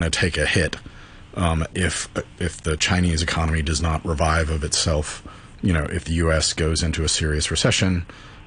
to take a hit um, if if the Chinese economy does not revive of itself. You know, if the U.S. goes into a serious recession,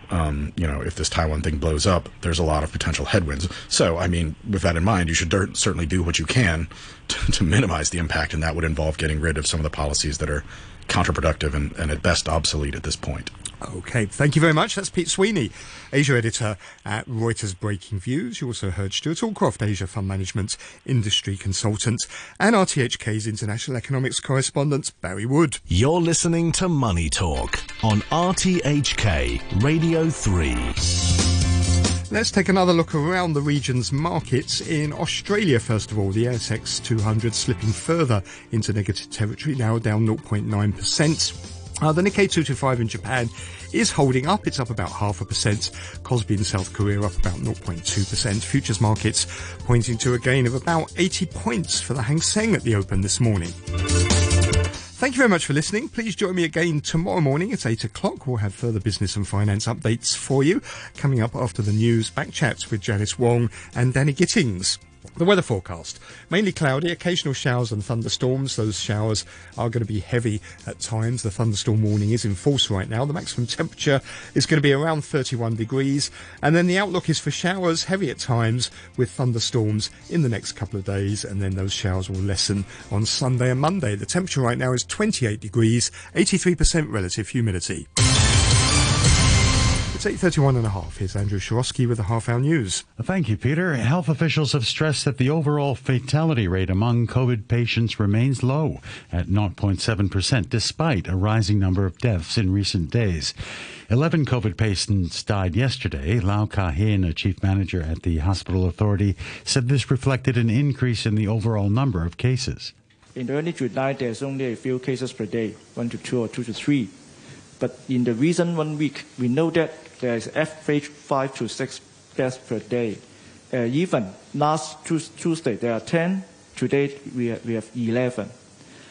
um, you know, if this Taiwan thing blows up, there's a lot of potential headwinds. So, I mean, with that in mind, you should certainly do what you can to, to, minimize the impact, and that would involve getting rid of some of the policies that are counterproductive and, and at best obsolete at this point. Okay, thank you very much. That's Pete Sweeney, Asia editor at Reuters Breakingviews. You also heard Stuart Allcroft, Asia Fund Management industry consultant, and RTHK's international economics correspondent, Barry Wood. You're listening to Money Talk on RTHK Radio 3. Let's take another look around the region's markets. In Australia, first of all, the ASX 200 slipping further into negative territory, now down 0.9%. Uh, the Nikkei 225 in Japan is holding up. It's up about half a percent. Kospi in South Korea up about 0.2%. Futures markets pointing to a gain of about 80 points for the Hang Seng at the open this morning. Thank you very much for listening. Please join me again tomorrow morning at 8 o'clock. We'll have further business and finance updates for you coming up after the news back chats with Janice Wong and Danny Gittings. The weather forecast mainly cloudy, occasional showers and thunderstorms. Those showers are going to be heavy at times. The thunderstorm warning is in force right now. The maximum temperature is going to be around 31 degrees. And then the outlook is for showers, heavy at times, with thunderstorms in the next couple of days. And then those showers will lessen on Sunday and Monday. The temperature right now is 28 degrees, 83% relative humidity. It's 8.31 and a half. Here's Andrew Shorosky with the Half Hour News. Thank you, Peter. Health officials have stressed that the overall fatality rate among COVID patients remains low at 0.7%, despite a rising number of deaths in recent days. 11 COVID patients died yesterday. Lau Ka-hin, a chief manager at the hospital authority, said this reflected an increase in the overall number of cases. In early July, there's only a few cases per day, one to two or two to three. But in the recent one week, we know that there is average five to six deaths per day. Uh, even last Tuesday, there are 10. Today, we have, we have 11.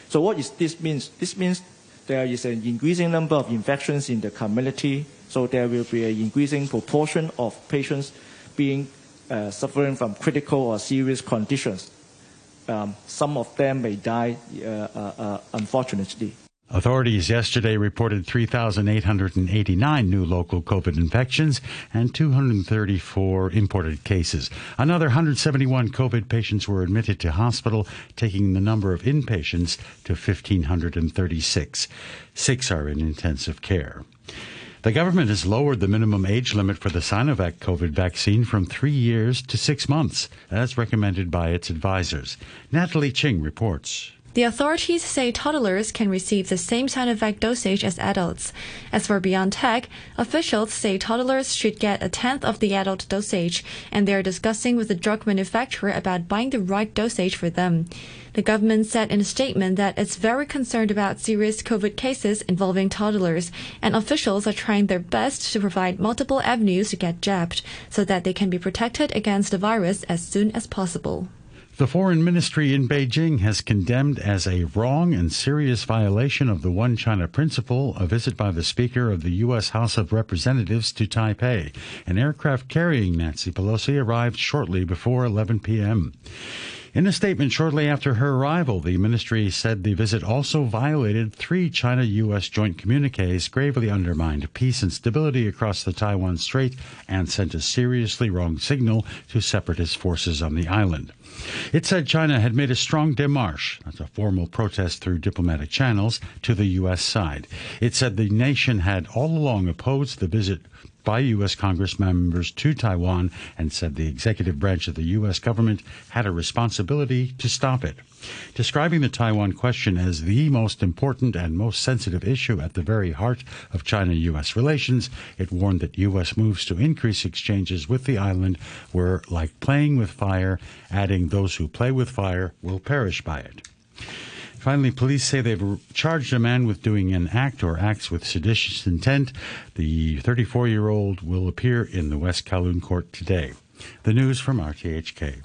So what is this means? This means there is an increasing number of infections in the community. So there will be an increasing proportion of patients being uh, suffering from critical or serious conditions. Um, some of them may die, uh, uh, uh unfortunately. Authorities yesterday reported 3,889 new local COVID infections and 234 imported cases. Another 171 COVID patients were admitted to hospital, taking the number of inpatients to 1,536. Six are in intensive care. The government has lowered the minimum age limit for the Sinovac COVID vaccine from three years to six months, as recommended by its advisors. Natalie Ching reports. The authorities say toddlers can receive the same Sinovac dosage as adults. As for BioNTech, officials say toddlers should get a tenth of the adult dosage, and they are discussing with the drug manufacturer about buying the right dosage for them. The government said in a statement that it's very concerned about serious COVID cases involving toddlers, and officials are trying their best to provide multiple avenues to get jabbed so that they can be protected against the virus as soon as possible. The foreign ministry in Beijing has condemned as a wrong and serious violation of the One China principle a visit by the Speaker of the U.S. House of Representatives to Taipei. An aircraft carrying Nancy Pelosi arrived shortly before 11 p.m. In a statement shortly after her arrival, the ministry said the visit also violated three China U.S. joint communiques, gravely undermined peace and stability across the Taiwan Strait, and sent a seriously wrong signal to separatist forces on the island. It said China had made a strong démarche, that's a formal protest through diplomatic channels, to the U.S. side. It said the nation had all along opposed the visit by U.S. Congress members to Taiwan and said the executive branch of the U.S. government had a responsibility to stop it. Describing the Taiwan question as the most important and most sensitive issue at the very heart of China U.S. relations, it warned that U.S. moves to increase exchanges with the island were like playing with fire, adding those who play with fire will perish by it. Finally, police say they've charged a man with doing an act or acts with seditious intent. The 34 year old will appear in the West Kowloon court today. The news from RTHK.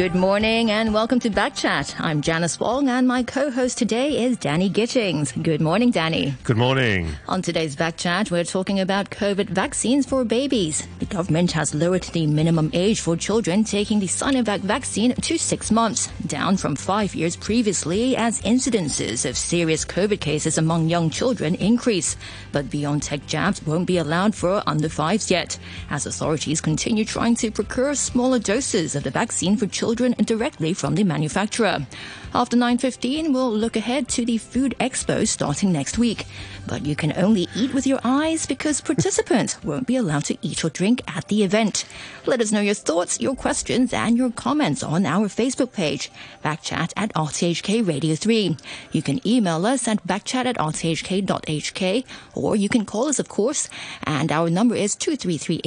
Good morning and welcome to Backchat. I'm Janice Wong and my co-host today is Danny Gittings. Good morning, Danny. Good morning. On today's Backchat, we're talking about COVID vaccines for babies. The government has lowered the minimum age for children taking the Sinovac vaccine to six months, down from five years previously as incidences of serious COVID cases among young children increase. But BioNTech jabs won't be allowed for under fives yet, as authorities continue trying to procure smaller doses of the vaccine for children directly from the manufacturer. After 9.15, we'll look ahead to the Food Expo starting next week. But you can only eat with your eyes because participants won't be allowed to eat or drink at the event. Let us know your thoughts, your questions, and your comments on our Facebook page, backchat at RTHK Radio 3. You can email us at backchat at rthk.hk, or you can call us, of course, and our number is 233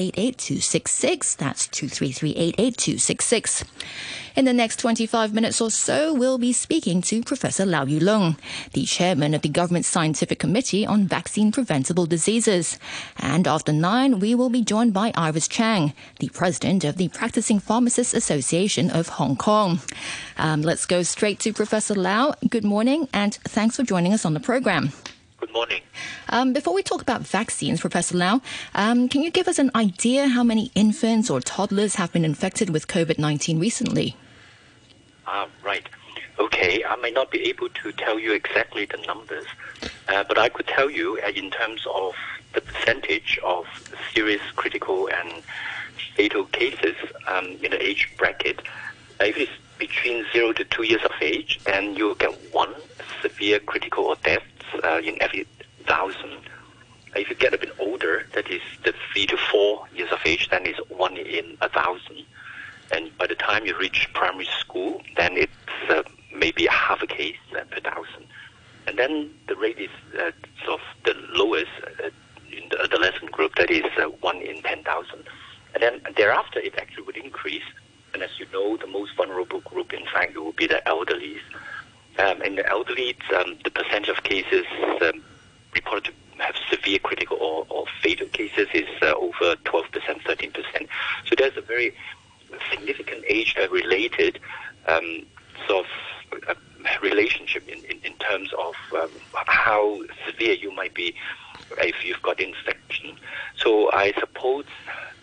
That's 233 in the next 25 minutes or so, we'll be speaking to Professor Lau Yu-lung, the chairman of the government scientific committee on vaccine preventable diseases. And after nine, we will be joined by Iris Chang, the president of the Practicing Pharmacists Association of Hong Kong. Um, let's go straight to Professor Lau. Good morning, and thanks for joining us on the program. Good morning. Um, before we talk about vaccines, Professor Lau, um, can you give us an idea how many infants or toddlers have been infected with COVID 19 recently? Ah, right. Okay, I may not be able to tell you exactly the numbers, uh, but I could tell you uh, in terms of the percentage of serious, critical, and fatal cases um, in the age bracket. Uh, if it's between zero to two years of age, then you get one severe, critical, or deaths uh, in every thousand. If you get a bit older, that is the three to four years of age, then it's one in a thousand. And by the time you reach primary school, then it's uh, maybe half a case uh, per thousand. And then the rate is uh, sort of the lowest uh, in the adolescent group, that is uh, one in 10,000. And then thereafter, it actually would increase. And as you know, the most vulnerable group, in fact, will be the elderly. Um, in the elderly, um, the percentage of cases um, reported to have severe critical or, or fatal cases is uh, over 12%, 13%. So there's a very significant age-related um, sort of uh, relationship in, in, in, terms of um, how severe you might be if you've got infection. So I suppose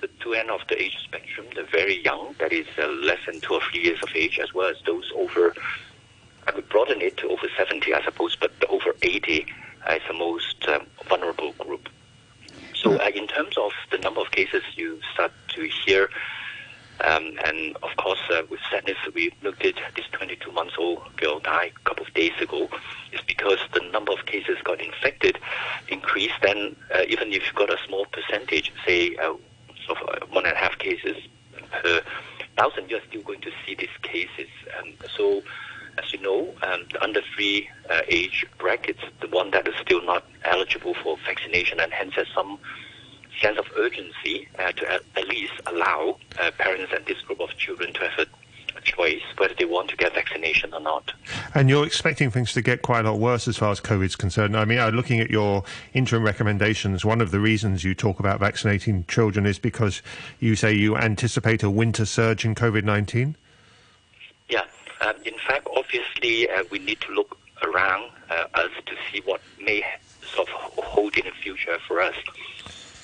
the two end of the age spectrum, the very young, that is uh, less than two or three years of age, as well as those over, I would broaden it to over 70, I suppose, but over 80 is the most um, vulnerable group. So uh, in terms of the number of cases you start to hear um, and of course, uh, with sadness, we looked at this 22 months old girl died a couple of days ago. It's because the number of cases got infected increased. Then, uh, even if you've got a small percentage, say uh, sort of uh, one and a half cases per thousand, you're still going to see these cases. Um, so, as you know, um, the under three uh, age brackets, the one that is still not eligible for vaccination, and hence has some sense of urgency uh, to at, at, least allow uh, parents and this group of children to have a, a, choice whether they want to get vaccination or not. And you're expecting things to get quite a lot worse as far as COVID is concerned. I mean, uh, looking at your interim recommendations, one of the reasons you talk about vaccinating children is because you say you anticipate a winter surge in COVID 19? Yeah. Um, in fact, obviously, uh, we need to look around uh, us to see what may sort of hold in the future for us.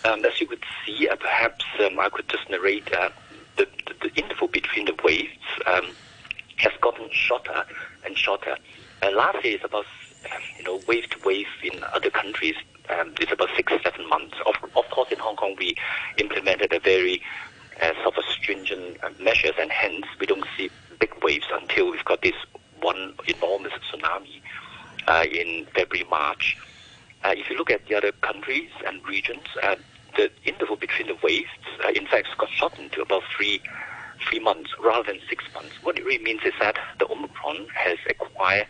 Um, as you could see, uh, perhaps um, I could just narrate uh, the, the, the, interval between the waves um, has gotten shorter and shorter. Year is about, you know, wave to wave in other countries um, is about six, seven months. Of, of course, in Hong Kong, we implemented a very uh, sort of stringent uh, measures, and hence we don't see big waves until we've got this one enormous tsunami uh, in February, March. Uh, if you look at the other countries and regions, uh, the interval between the waves, uh, in fact, got shortened to about three three months rather than six months. What it really means is that the Omicron has acquired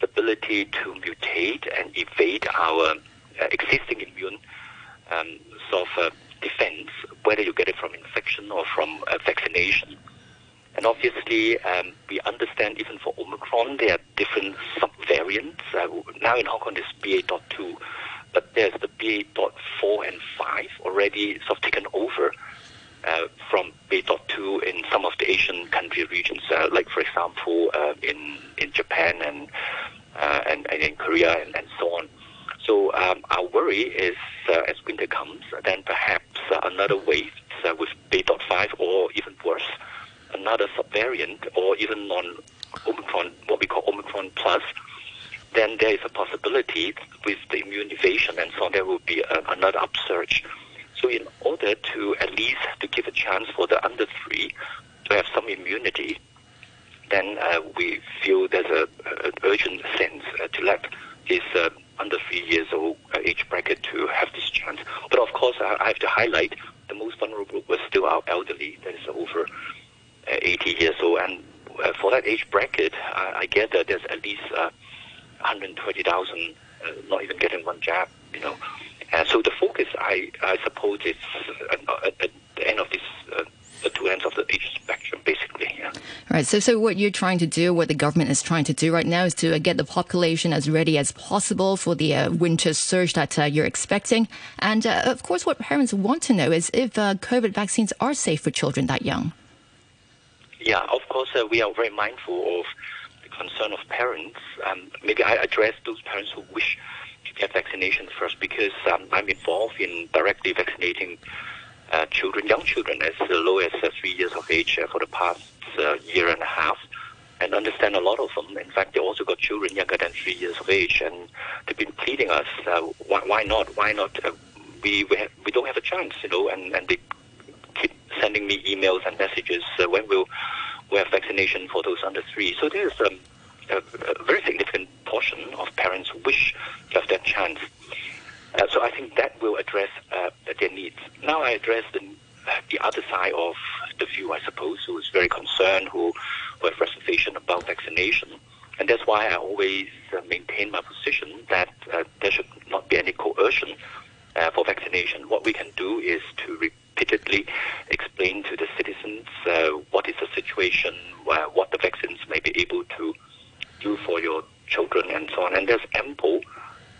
the ability to mutate and evade our uh, existing immune um, sort of uh, defense, whether you get it from infection or from uh, vaccination. And obviously, um, we understand even for Omicron, there are different subvariants. Uh, now in Hong Kong, there's BA.2 but there's the BA.4 and 5 already sort of taken over from BA.2. to in some of the Asian country regions, uh, like for example uh, in in Japan and, uh, and and in Korea and, and so on. So um, our worry is uh, as winter comes, then perhaps uh, another wave uh, with BA.5 or even worse, another subvariant or even non Omicron, what we call Omicron plus, then there is a possibility with the immunization and so on, there will be another upsurge. So in order to at least to give a chance for the under three to have some immunity, then uh, we feel there's a, an urgent sense uh, to let this uh, under three years old uh, age bracket to have this chance. But of course, I, have to highlight the most vulnerable was still our elderly, that is over uh, 80 years old. And uh, for that age bracket, I, get there's at least uh, 120,000 uh, not even getting one jab, you know. Uh, so the focus, I, I suppose, is at, at the end of this, uh, the two ends of the age spectrum, basically. Yeah. Right. So, so what you're trying to do, what the government is trying to do right now, is to uh, get the population as ready as possible for the uh, winter surge that uh, you're expecting. And uh, of course, what parents want to know is if uh, COVID vaccines are safe for children that young. Yeah, of course, uh, we are very mindful of the concern of parents. Um, maybe I address those parents who wish get vaccination first because um, I'm involved in directly vaccinating uh, children, young children, as low as uh, three years of age uh, for the past uh, year and a half. And understand a lot of them. In fact, they also got children younger than three years of age, and they've been pleading us, uh, why, why not? Why not? Uh, we we, have, we don't have a chance, you know. And, and they keep sending me emails and messages. When will we have vaccination for those under three? So there's um, a, very significant portion of parents wish to have that chance. Uh, so I think that will address uh, their needs. Now I address the, the other side of the view, I suppose, who is very concerned, who, who have reservation about vaccination. And that's why I always uh, maintain my position that uh, there should not be any coercion uh, for vaccination. What we can do is to repeatedly explain to the citizens uh, what is the situation, uh, what the vaccines may be able to do for your children, and so on. And there's ample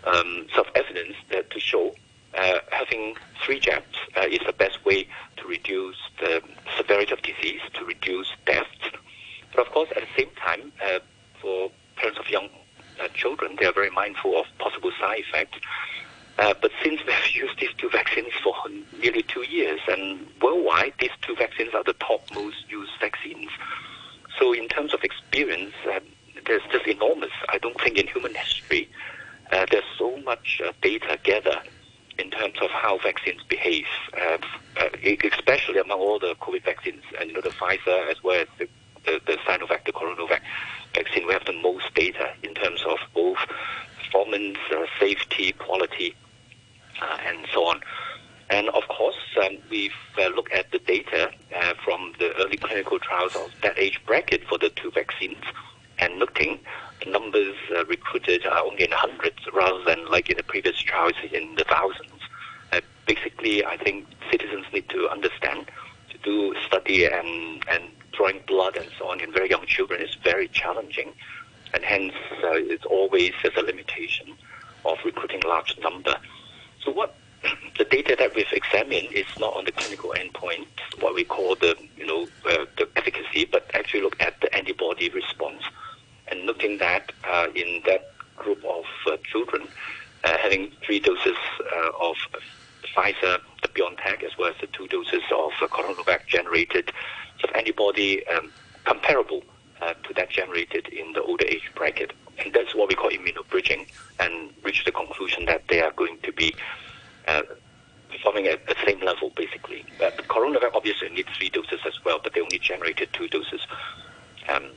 um, sort of evidence that to show uh, having three jabs uh, is the best way to reduce the severity of disease, to reduce deaths. But of course, at the same time, uh, for parents of young uh, children, they are very mindful of possible side effects. Uh, but since we have used these two vaccines for nearly two years, and worldwide, these two vaccines are the top most used vaccines. So, in terms of experience, there's just enormous. I don't think in human history uh, there's so much uh, data gathered in terms of how vaccines behave, uh, uh, especially among all the COVID vaccines, and you know the Pfizer as well as the, the, the Sinovac, the CoronaVac vaccine. We have the most data in terms of both performance, uh, safety, quality, uh, and so on. And of course, um, we've uh, looked at the data uh, from the early clinical trials of that age bracket for the two vaccines, and looking the numbers uh, recruited are only in hundreds rather than like in the previous trials in the thousands. Uh, basically, I think citizens need to understand to do study and, and drawing blood and so on in very young children is very challenging, and hence uh, it's always there's a limitation of recruiting large number. So what the data that we've examined is not on the clinical endpoint, what we call the you know uh, the efficacy, but actually look at the antibody response and looking that uh, in that group of uh, children uh, having three doses uh, of Pfizer, the BioNTech, as well as the two doses of uh, CoronaVac generated of antibody um, comparable uh, to that generated in the older age bracket. And that's what we call immunobridging, and reach the conclusion that they are going to be performing at the same level, basically. But CoronaVac obviously needs three doses as well, but they only generated two doses. Um,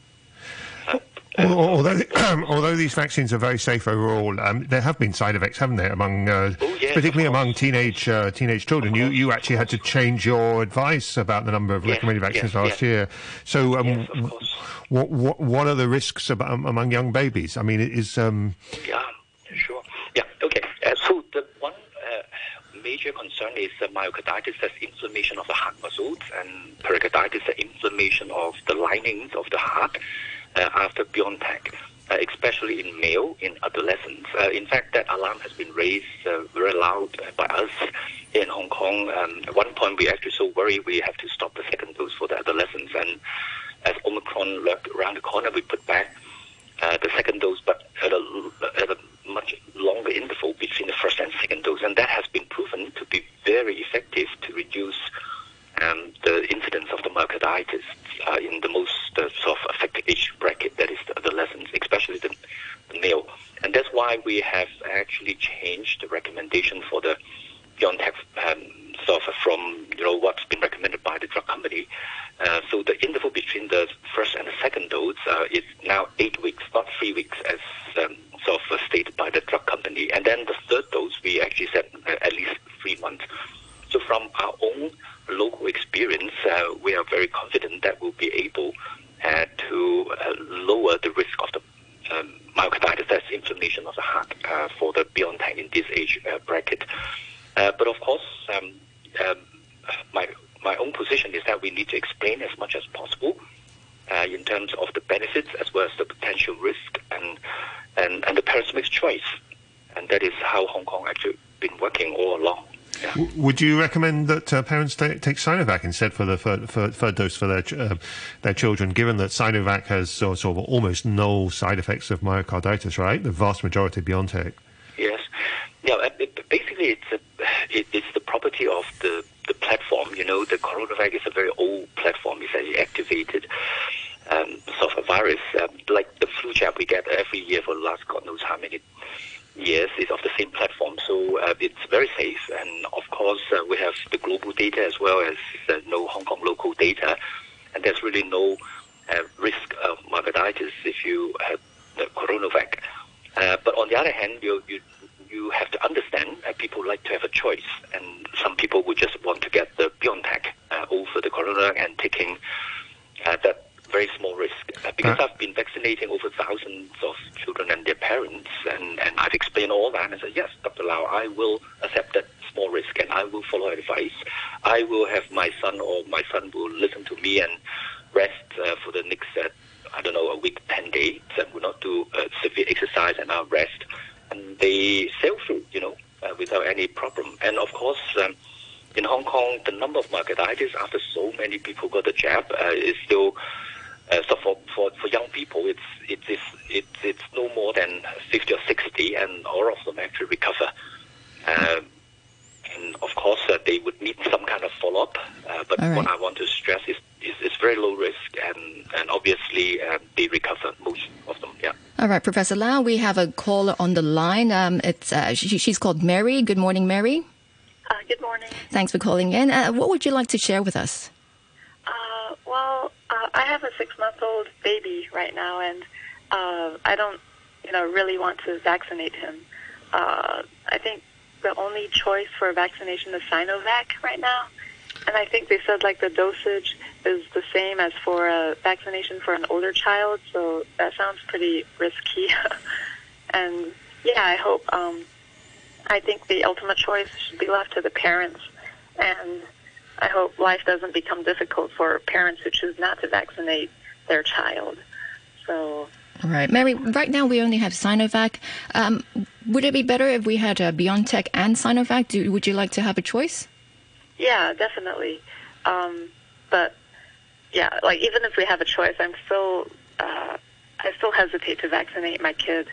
Although, although these vaccines are very safe overall, um, there have been side effects, haven't there, among uh, oh, yes, particularly among teenage uh, teenage children. You you actually had to change your advice about the number of yes, recommended vaccines yes, last year. So, um, what, what what are the risks about, um, among young babies? I mean, it is. Um... Yeah, sure. Yeah, okay. Uh, so the one uh, major concern is uh, myocarditis, that's inflammation of the heart muscles, and pericarditis, the inflammation of the linings of the heart after BioNTech, uh, especially in male, in adolescents. Uh, in fact, that alarm has been raised very loud by us in Hong Kong. Um, at one point, we actually so worried we have to stop the second dose for for the adolescents. And as Omicron lurked around the corner, we put back uh, the second dose, but at a, at a much longer interval between the first and second dose. And that has been proven to be very effective to reduce um, the incidence of the myocarditis uh, in the most uh, sort of affected age bracket, that is the adolescents, especially the, the male. And that's why we have actually changed the recommendation for the BioNTech um, sort of from you know what's been recommended by the drug company. Uh, so the interval between the first and the second dose is now eight weeks, not three weeks as um, sort of stated by the drug company. And then the third dose, we actually said uh, at least three months. So from our own local experience, uh, we are very confident that we'll be able uh, to uh, lower the risk of the um, myocarditis, that's inflammation of the heart, uh, for the BioNTech in this age uh, bracket. But of course, um, um, my my own position is that we need to explain as much as possible uh, in terms of the benefits as well as the potential risk, and and and the parents choice, and that is how Hong Kong actually been working all along. Would you recommend that uh, parents ta- take Sinovac instead for the third, third, third dose for their ch- uh, their children, given that Sinovac has sort of almost no side effects of myocarditis, right? The vast majority of BioNTech. Yes. Yeah. uh, it- Basically, it's a, it, it's the property of the the platform. You know, the CoronaVac is a very old platform. It's a activated um, sort of virus, um, like the flu jab we get every year for the last God knows how many years. it's of the same platform, so uh, it's very safe. And of course, uh, we have the global data as well as uh, no Hong Kong local data, and there's really no uh, risk of myocarditis if you have the CoronaVac. Uh, but on the other hand, you you you have to understand uh, people like to have a choice, and some people would just want to get the BioNTech uh, over the Corona and taking uh, that very small risk. Uh, because Uh. I've been vaccinating over thousands of children and their parents, and, and I've explained all that, and I said, yes, Dr. Lau, I will accept that small risk, and I will follow advice. I will have my son, or my son will listen to me and rest uh, for the next, uh, I don't know, a week, 10 days, and will not do uh, severe exercise, and I'll rest. And they sail through, you know, uh, without any problem. And of course, um, in Hong Kong, the number of myocarditis after so many people got the jab uh, is still. Uh, so for, for, for young people, it's it's it's it's it's no more than 50 or 60, and all of them actually recover. Um, and of course, uh, they would need some kind of follow-up. Uh, but All right. what I want to stress is, is it's very low risk, and and obviously um, they recover most of them. Yeah. All right, Professor Lau, we have a caller on the line. Um, it's uh, she, she's called Mary. Good morning, Mary. Uh, good morning. Thanks for calling in. Uh, what would you like to share with us? Uh, well, uh, I have a six-month-old baby right now, and uh, I don't, you know, really want to vaccinate him. Uh, I think the only choice for vaccination is Sinovac right now, and I think they said like the dosage is the same as for a vaccination for an older child, so that sounds pretty risky. and yeah, I hope. Um, I think the ultimate choice should be left to the parents, and I hope life doesn't become difficult for parents who choose not to vaccinate their child. So, All right, Mary. Right now, we only have Sinovac. Um, would it be better if we had uh, BioNTech and Sinovac? Do, would you like to have a choice? yeah, definitely. Um, but yeah, like even if we have a choice, I'm still uh, I still hesitate to vaccinate my kid.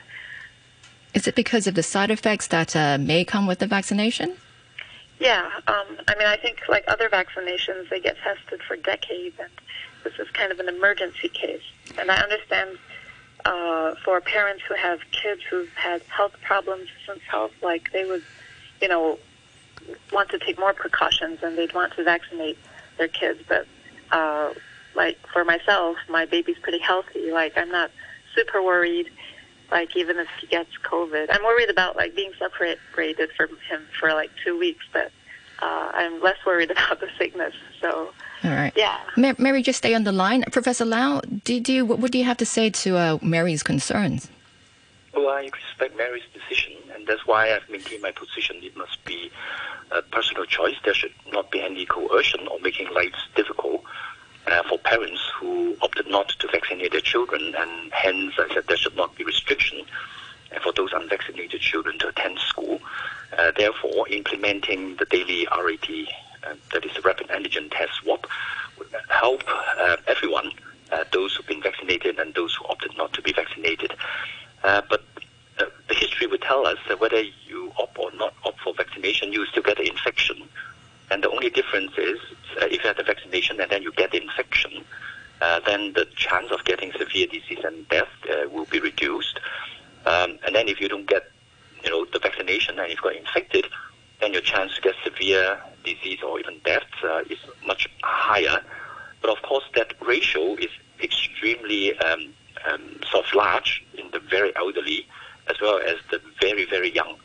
Is it because of the side effects that uh, may come with the vaccination? Yeah, um, I mean, I think like other vaccinations, they get tested for decades, and this is kind of an emergency case. And I understand uh, for parents who have kids who've had health problems since health, like they would, you know, want to take more precautions and they'd want to vaccinate their kids. But uh, like for myself, my baby's pretty healthy. Like I'm not super worried. Like even if he gets COVID, I'm worried about like being separated from him for like two weeks, but uh, I'm less worried about the sickness. So All right. yeah. Ma- Mary, just stay on the line. Professor Lau, did you, what, what do you have to say to uh, Mary's concerns? Well, I respect Mary's decision, and that's why I've maintained my position. It must be a personal choice. There should not be any coercion or making life difficult uh, for parents who opted not to vaccinate their children, and hence I said there should not be restriction uh, for those unvaccinated children to attend school. Uh, therefore, implementing the daily RAT, uh, that is the rapid antigen test swab, would help uh, everyone, uh, those who've been vaccinated and those who opted not to be vaccinated. But the history would tell us that whether you opt or not opt for vaccination, you still get the infection. And the only difference is if you have the vaccination and then you get the infection, uh, then the chance of getting severe disease and death uh, will be reduced. Um, and then if you don't get, you know, the vaccination and you've got infected, then your chance to get severe disease or even death uh, is much higher. But of course, that ratio is extremely um, um, sort of large in the very elderly as well as the very, very young.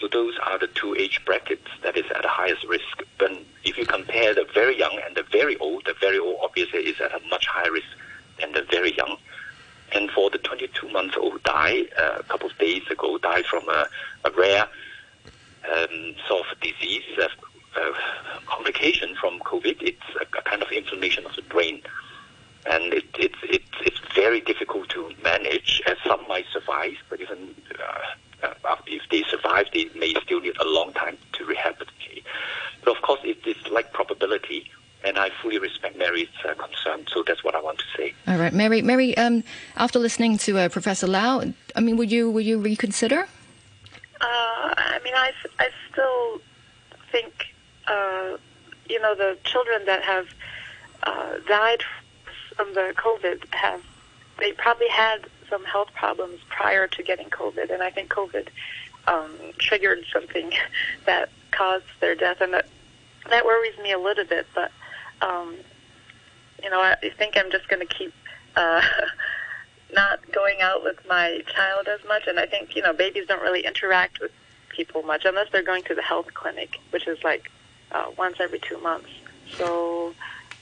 So those are the two age brackets that is at the highest risk. But if you compare the very young and the very old, the very old obviously is at a much higher risk than the very young. And for the 22 month old die uh, a couple of days ago, died from a, a rare um, sort of disease, uh, uh, complication from COVID. It's a, a, kind of inflammation of the brain. And it, it, it, it's very difficult to manage, as some might survive, but even uh, uh, if they survive, they may still need a long time to rehabilitate. But of course, it is like probability and I fully respect Mary's uh, concern. So that's what I want to say. All right, Mary. Um, after listening to uh, Professor Lau, I mean, would you would you reconsider? Uh, I mean, I, I still think, uh, you know, the children that have uh, died from the COVID have, they probably had some health problems prior to getting COVID, and I think COVID um, triggered something that caused their death, and that that worries me a little bit. But um, you know, I think I'm just going to keep uh, not going out with my child as much. And I think, you know, babies don't really interact with people much unless they're going to the health clinic, which is like uh, once every two months. So,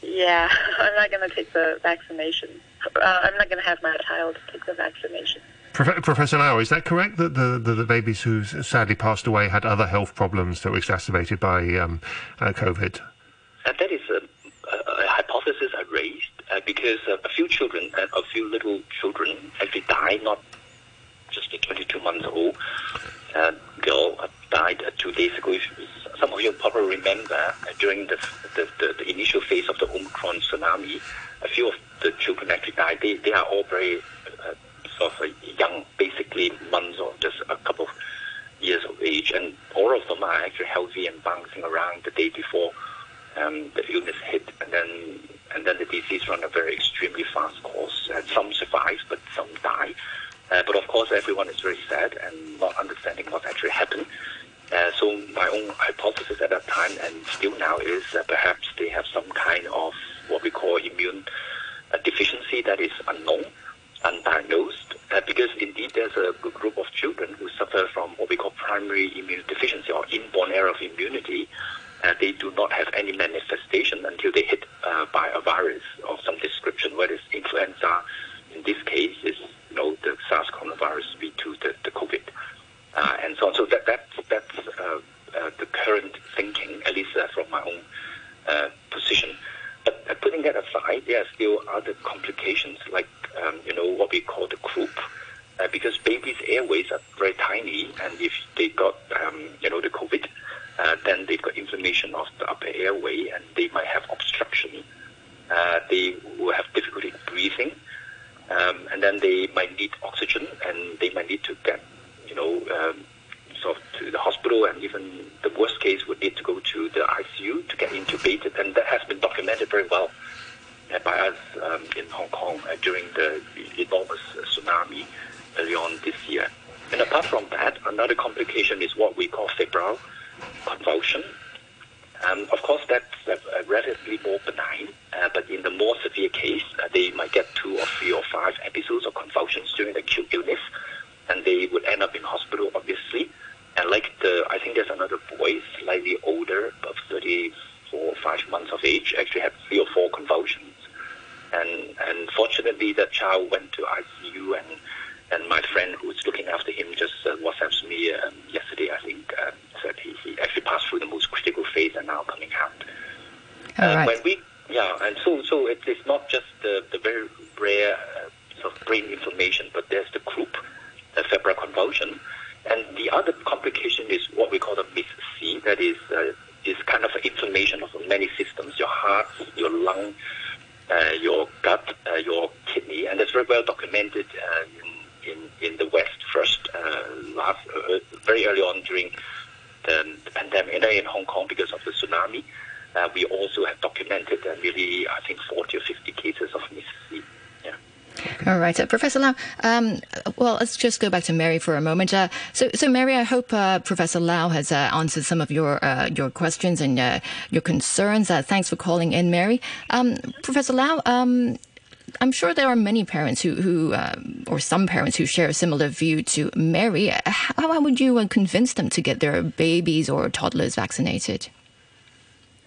yeah, I'm not going to take the vaccination. Uh, I'm not going to have my child take the vaccination. Professor Lau, is that correct that the, the, the, babies who sadly passed away had other health problems that were exacerbated by um, uh, COVID? And that is a, a, hypothesis I raised uh, because uh, a few children, uh, a few little children actually died, not just a 22 months old girl died uh, two days ago. Some of you probably remember during the, the, the, the, initial phase of the Omicron tsunami, a few of the children actually died. They, they are all very uh, sort of young, basically months or just a couple of years of age, and all of them are actually healthy and bouncing around the day before um, the illness hit, and then and then the disease run a very extremely fast course. And some survive, but some die. Uh, but of course, everyone is very sad and not understanding what actually happened. Uh, so my own hypothesis at that time and still now is that perhaps they have some kind of what we call immune uh, deficiency that is unknown, undiagnosed, uh, because indeed there's a group of children who suffer from what we call primary immune deficiency or inborn error of immunity, uh, they do not have any manifestation until they hit uh, by a virus of some description, whether it's influenza. In this case, is you know the SARS coronavirus V2, the, the COVID, uh, and so on. So that that's that's uh, uh, the current thinking, at least uh, from my own position. But putting that aside, there are still other complications, like um, you know what we call the croup. because babies' airways are very tiny, and if they got um, you know the COVID, uh, then they've got inflammation of the upper airway and they might have obstruction. Uh, they will have difficulty breathing, um, and then they might need oxygen and they might need to get, you know, um, sort of to the hospital and even the worst case would need to go to the ICU to get intubated, and that has been documented very well uh, by us um, in Hong Kong uh, during the enormous tsunami early on this year. And apart from that, another complication is what we call febrile convulsion. Um, of course, that's uh, relatively more benign, uh, but in the more severe case, uh, they might get two or three or five episodes of convulsions during the acute illness, and they would end up in hospital, obviously. And like the, I think there's another boy, slightly older, of 34, five months of age, actually had three or four convulsions. And, and fortunately, that child went to ICU and and my friend who's looking after him just uh, WhatsApped me um, yesterday, I think, uh, said he, he actually passed through the most critical phase and now coming out. Uh, right. When we, yeah, and so so it is not just the, the very rare uh, sort of brain inflammation, but there's the croup, the febrile convulsion, and the other complication is what we call the MIS-C, that is uh, is kind of inflammation of many systems, your heart, your lung, uh, your gut, uh, your kidney, and it's very well documented uh, in, in in the West first uh, last uh, very early on during the, the pandemic, and then in Hong Kong because of the tsunami. Uh, we also have documented uh, nearly, I think, 40 or 50 cases of MIS-C. Yeah. All right, uh, Professor Lau. Um, well, let's just go back to Mary for a moment. Uh, so, so Mary, I hope uh, Professor Lau has uh, answered some of your uh, your questions and uh, your concerns. thanks for calling in, Mary. Um, Professor Lau. Um, I'm sure there are many parents who, who or some parents who share a similar view to Mary. How, how would you convince them to get their babies or toddlers vaccinated?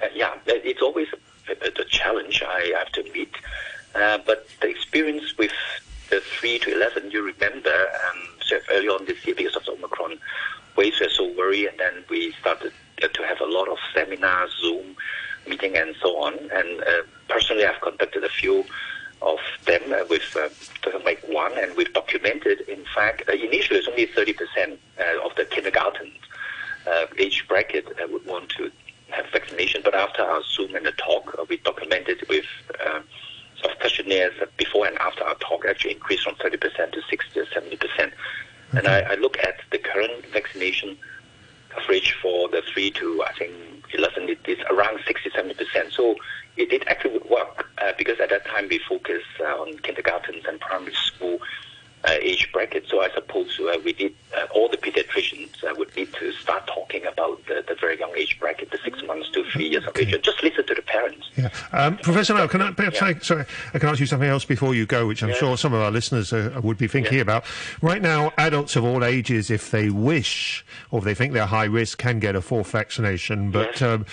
Uh, yeah, it's always a, challenge, I have to admit. Uh, but the experience with the 3 to 11, you remember, um, so early on this year, because of the Omicron waves, we were so worried, and then we started uh, to have a lot of seminars, Zoom meeting, and so on. And uh, personally, I've conducted a few of them uh, with uh, like one, and we've documented, in fact, uh, initially it's only 30% uh, of the kindergarten uh, age bracket uh, would want to have vaccination. But after our Zoom and the talk, we documented with of questionnaires before and after our talk actually increased from 30% to 60 or 70%. Okay. And I, I, look at the current vaccination coverage for the 3 to, I think, 11, it is around 60 70%. So it, it actually would work uh, because at that time we focused uh, on kindergartens and primary school age bracket. So I suppose uh, we did uh, all the pediatricians would need to start talking about the, the, very young age bracket, the six months to three years of age, just listen to the parents. Yeah, um, Professor Lau, can I perhaps yeah. I, sorry, I can ask you something else before you go, which I'm sure some of our listeners would be thinking about. Right now, adults of all ages, if they wish or if they think they're high risk, can get a fourth vaccination, but. Um,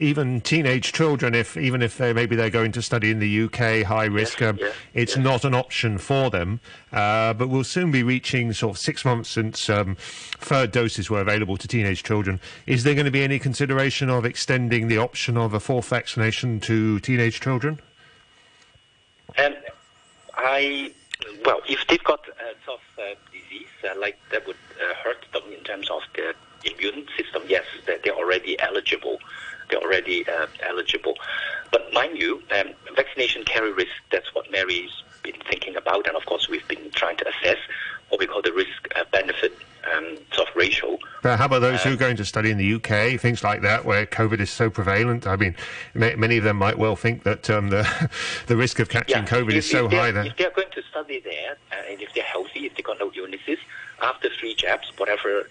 even teenage children, if even if they maybe they're going to study in the UK, high risk, um, it's not an option for them. Uh, but we'll soon be reaching sort of six months since um, third doses were available to teenage children. Is there going to be any consideration of extending the option of a fourth vaccination to teenage children? Um, I well, if they've got uh, sort of uh, disease uh, like that would uh, hurt them in terms of the immune system, yes, they're already eligible they're already uh, eligible. But mind you, um, vaccination carry risk. That's what Mary's been thinking about, and of course we've been trying to assess what we call the risk uh, benefit um, sort of ratio. But how about those who are uh, going to study in the UK, things like that, where COVID is so prevalent? I mean, many of them might well think that um, the the risk of catching yeah, COVID if, is so high. That if they're going to study there, uh, and if they're healthy, if they've got no illnesses, after three jabs, whatever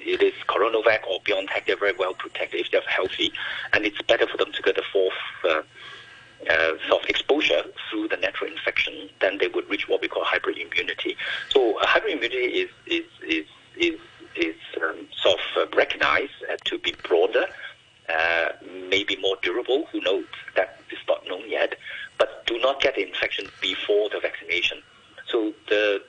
it is CoronaVac or BioNTech, they're very well protected if they're healthy, and it's better for them to get a fourth uh, uh, sort of exposure through the natural infection than they would reach what we call hybrid immunity. So uh, hybrid immunity is is is is, is um, sort of uh, recognized uh, to be broader, uh, maybe more durable. Who knows? That is not known yet. But do not get the infection before the vaccination. So the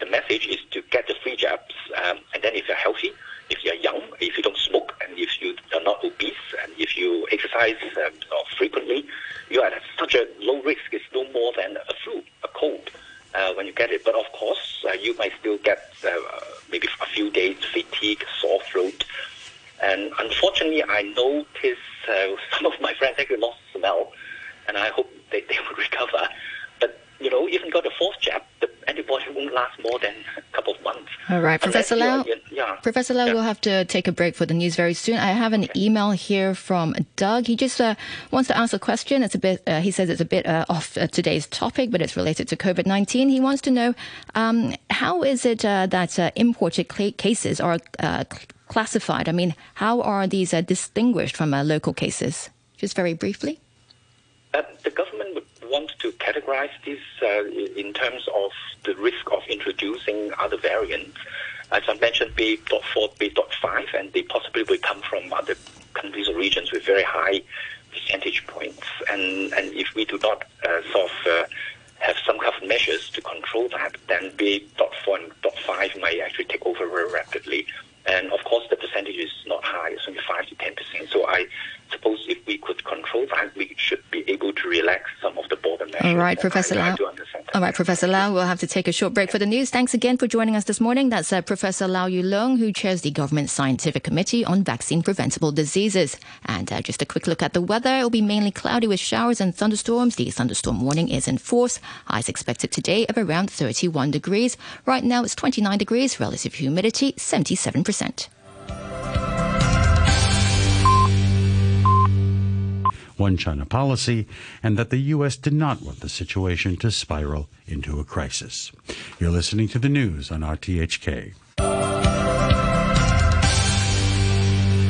the message is to get the free jabs, um, and then if you're healthy, if you're young, if you don't smoke, and if you are not obese, and if you exercise um, frequently, you are at such a low risk. It's no more than a flu, a cold, uh, when you get it. But of course, uh, you might still get uh, maybe a few days fatigue, sore throat. And unfortunately, I noticed uh, some of my friends actually lost smell, and I hope they, they will recover. You know, even got a fourth jab, the antibody won't last more than a couple of months. All right, Professor Lau. Yeah. Professor Lau, yeah. we'll have to take a break for the news very soon. I have an okay. email here from Doug. He just uh, wants to ask a question. It's a bit. Uh, he says it's a bit uh, off uh, today's topic, but it's related to COVID nineteen. He wants to know um, how is it uh, that uh, imported cases are classified? I mean, how are these distinguished from local cases? Just very briefly. the government want to categorize this uh, in terms of the risk of introducing other variants. As I mentioned, B.4, B.5, and they possibly will come from other countries or regions with very high percentage points. And, and if we do not uh, sort of uh, have some kind of measures to control that, then B.4 and B.5 might actually take over very rapidly. And of course, the percentage is not high; it's only five to ten percent. So I suppose if we could control that, we should be able to relax some of the border measures. All right, Professor Lau. All right, Professor Lau, we'll have to take a short break for the news. Thanks again for joining us this morning. That's uh, Professor Lau Yu-lung, who chairs the Government Scientific Committee on Vaccine Preventable Diseases. And uh, just a quick look at the weather. It will be mainly cloudy with showers and thunderstorms. The thunderstorm warning is in force. Highs expected today of around 31 degrees. Right now it's 29 degrees, relative humidity 77%. One China policy, and that the U.S. did not want the situation to spiral into a crisis. You're listening to the news on RTHK.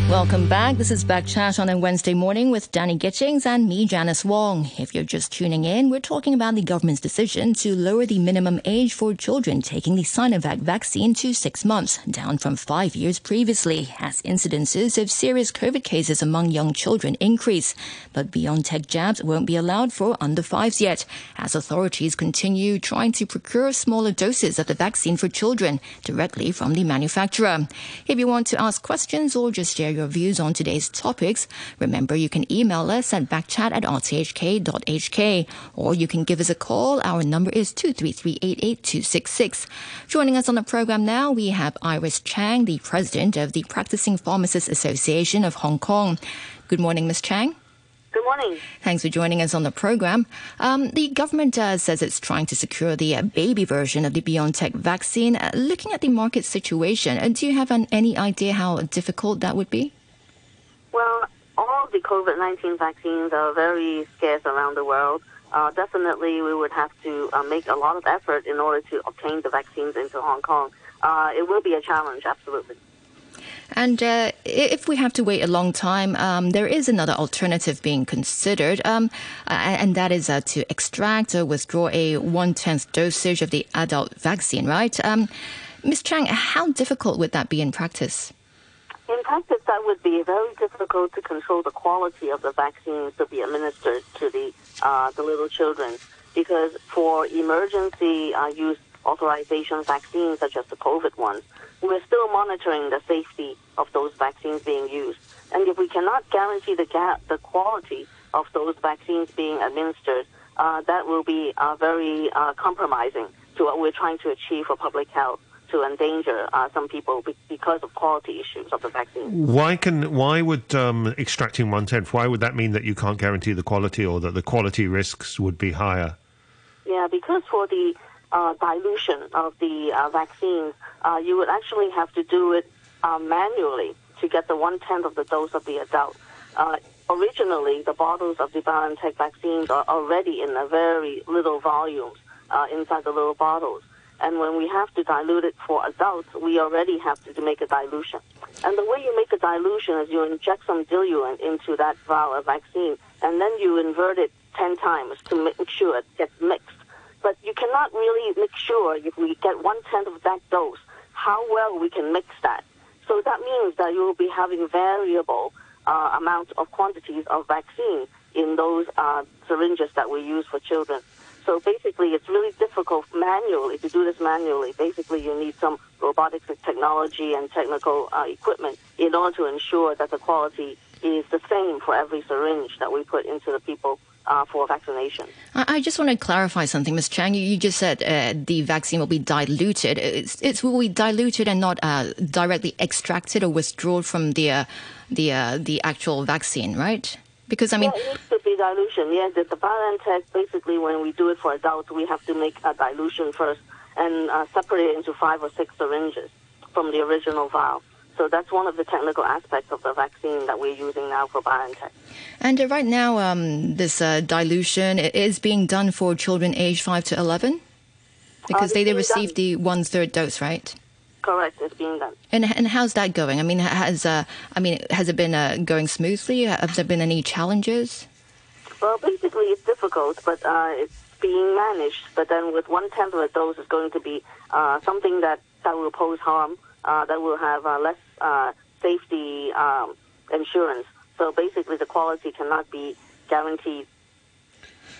Welcome back. This is Back Chat on a Wednesday morning with Danny Gittings and me, Janice Wong. If you're just tuning in, we're talking about the government's decision to lower the minimum age for children taking the Sinovac vaccine to six months, down from five years previously, as incidences of serious COVID cases among young children increase. But BioNTech jabs won't be allowed for under fives yet, as authorities continue trying to procure smaller doses of the vaccine for children directly from the manufacturer. If you want to ask questions or just share your views on today's topics, remember you can email us at backchat at rthk.hk or you can give us a call. Our number is 233 Joining us on the program now, we have Iris Chang, the president of the Practicing Pharmacists Association of Hong Kong. Good morning, Ms. Chang. Good morning. Thanks for joining us on the program. Um, the government uh, says it's trying to secure the uh, baby version of the BioNTech vaccine. Uh, looking at the market situation, uh, do you have an, any idea how difficult that would be? Well, all the COVID 19 vaccines are very scarce around the world. Uh, definitely, we would have to uh, make a lot of effort in order to obtain the vaccines into Hong Kong. it will be a challenge, absolutely. And uh, if we have to wait a long time, um, there is another alternative being considered, um, and that is uh, to extract or withdraw a one tenth dosage of the adult vaccine, right? Um, Ms. Chang, how difficult would that be in practice? In practice, that would be very difficult to control the quality of the vaccines to be administered to the uh, the little children, because for emergency uh, use authorization vaccines, such as the COVID ones, we're still monitoring the safety of those vaccines being used. And if we cannot guarantee the, ga- the quality of those vaccines being administered, uh, that will be uh, very uh, compromising to what we're trying to achieve for public health to endanger uh, some people be- because of quality issues of the vaccine. Why can why would um, extracting one tenth? Why would that mean that you can't guarantee the quality, or that the quality risks would be higher? Yeah, because for the uh, dilution of the uh, vaccine, uh, you would actually have to do it uh, manually to get the one tenth of the dose of the adult. Uh, originally, the bottles of the BioNTech vaccines are already in a very little volumes uh, inside the little bottles. And when we have to dilute it for adults, we already have to make a dilution. And the way you make a dilution is you inject some diluent into that vial of vaccine, and then you invert it 10 times to make sure it gets mixed but you cannot really make sure if we get one tenth of that dose, how well we can mix that. So that means that you will be having variable uh, amounts of quantities of vaccine in those uh, syringes that we use for children. So basically, it's really difficult manually to do this manually. Basically, you need some robotics technology and technical uh, equipment in order to ensure that the quality is the same for every syringe that we put into the people uh, for vaccination. I, just want to clarify something, Ms. Chang. You, you just said uh, the vaccine will be diluted. It's, it's will be diluted and not uh, directly extracted or withdrawn from the uh, the uh, the actual vaccine, right? Because I mean, yeah, it needs to be dilution. Yeah, the, the BioNTech basically, when we do it for adults, we have to make a dilution first and uh, separate it into five or six syringes from the original vial. So that's one of the technical aspects of the vaccine that we're using now for BioNTech. And uh, right now, um, this uh, dilution is being done for children aged 5 to 11? Because uh, they, they receive the one third dose, right? Correct, it's being done. And and how's that going? I mean, has uh, I mean, has it been uh, going smoothly? Have there been any challenges? Well, basically, it's difficult, but uh, it's being managed. But then, with one tenth of a dose, is going to be uh, something that that will pose harm, uh, that will have uh, less uh, safety um, insurance. So basically, the quality cannot be guaranteed.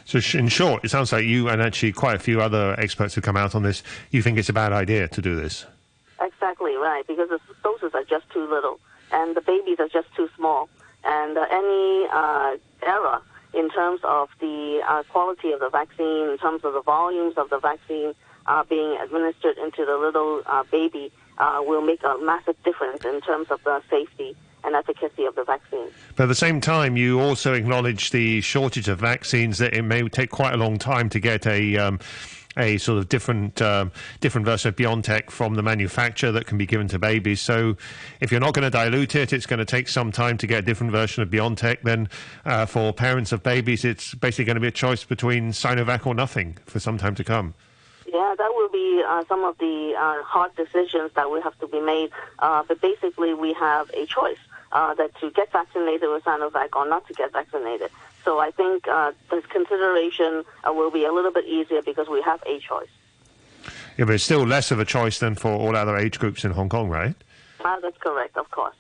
So, in short, it sounds like you and actually quite a few other experts who come out on this, you think it's a bad idea to do this. Exactly right, because the doses are just too little, and the babies are just too small, and uh, any uh, error in terms of the uh, quality of the vaccine, in terms of the volumes of the vaccine uh, being administered into the little uh, baby, uh, will make a massive difference in terms of the safety and efficacy of the vaccine. But at the same time, you also acknowledge the shortage of vaccines, that it may take quite a long time to get a. Um, a sort of different um, different version of BioNTech from the manufacturer that can be given to babies. So, if you're not going to dilute it, it's going to take some time to get a different version of BioNTech. Then, uh, for parents of babies, it's basically going to be a choice between Sinovac or nothing for some time to come. Yeah, that will be uh, some of the uh, hard decisions that will have to be made. Uh, but basically, we have a choice uh, that to get vaccinated with Sinovac or not to get vaccinated. So I think uh, this consideration uh, will be a little bit easier because we have a choice. Yeah, but it's still less of a choice than for all other age groups in Hong Kong, right? Uh, that's correct, of course.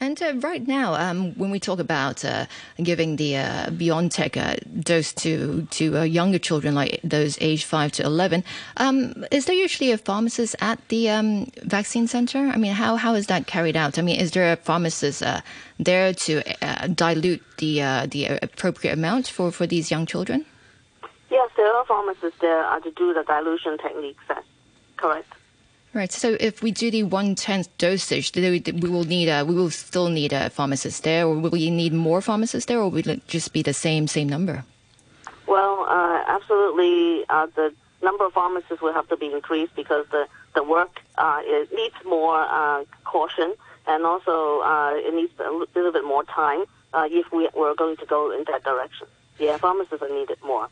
And uh, right now, um, when we talk about uh, giving the uh, BioNTech uh, dose to to uh, younger children, like those aged five to eleven, um, is there usually a pharmacist at the um, vaccine center? I mean, how how is that carried out? I mean, is there a pharmacist uh, there to dilute the the appropriate amount for, for these young children? Yes, there are pharmacists there to do the dilution techniques. correct. Right. So if we do the one tenth dosage, we, will need a we will still need a pharmacist there, or will we need more pharmacists there, or will it just be the same same number? Well, uh, absolutely, uh, the number of pharmacists will have to be increased because the the work uh, it needs more uh, caution, and also uh, it needs a little bit more time uh, if we were going to go in that direction. Yeah, pharmacists are needed more.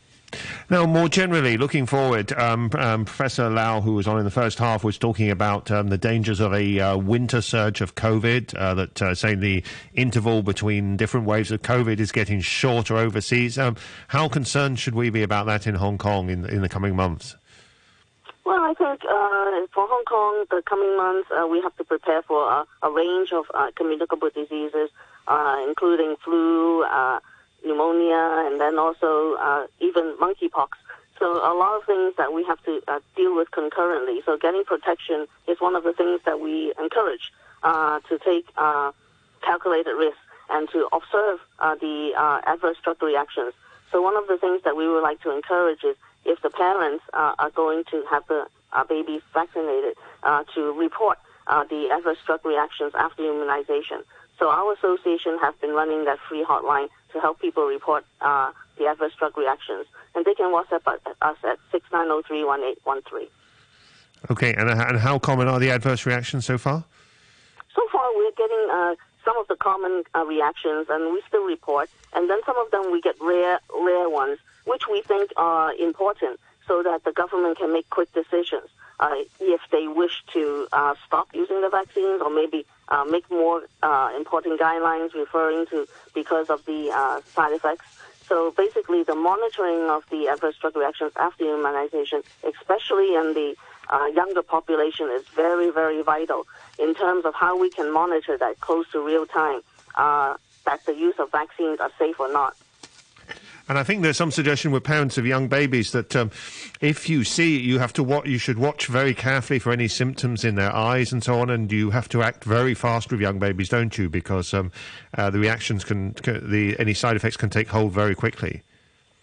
Now, more generally, looking forward, um, um, Professor Lau, who was on in the first half, was talking about um, the dangers of a uh, winter surge of COVID, uh, that uh, saying the interval between different waves of COVID is getting shorter overseas. Um, how concerned should we be about that in Hong Kong in, in the coming months? Well, I think uh, for Hong Kong, the coming months, uh, we have to prepare for a range of uh, communicable diseases, including flu, pneumonia, and then also uh, even monkeypox. So a lot of things that we have to uh, deal with concurrently. So getting protection is one of the things that we encourage uh, to take uh, calculated risks and to observe uh, the uh, adverse drug reactions. So one of the things that we would like to encourage is if the parents are going to have the babies vaccinated, to report the adverse drug reactions after immunization. So our association has been running that free hotline to help people report uh, the adverse drug reactions. And they can WhatsApp us at 69031813. Okay, and, uh, and how common are the adverse reactions so far? So far, we're getting uh, some of the common uh, reactions, and we still report. And then some of them we get rare, rare ones, which we think are important so that the government can make quick decisions uh, if they wish to uh, stop using the vaccines or maybe uh, make more uh, important guidelines referring to because of the uh, side effects. So basically, the monitoring of the adverse drug reactions after immunization, especially in the uh, younger population, is very, very vital in terms of how we can monitor that close to real time that the use of vaccines are safe or not. And I think there's some suggestion with parents of young babies that um, if you see, you have to watch, you should watch very carefully for any symptoms in their eyes and so on, and you have to act very fast with young babies, don't you? Because um, uh, the reactions can, can, the any side effects can take hold very quickly.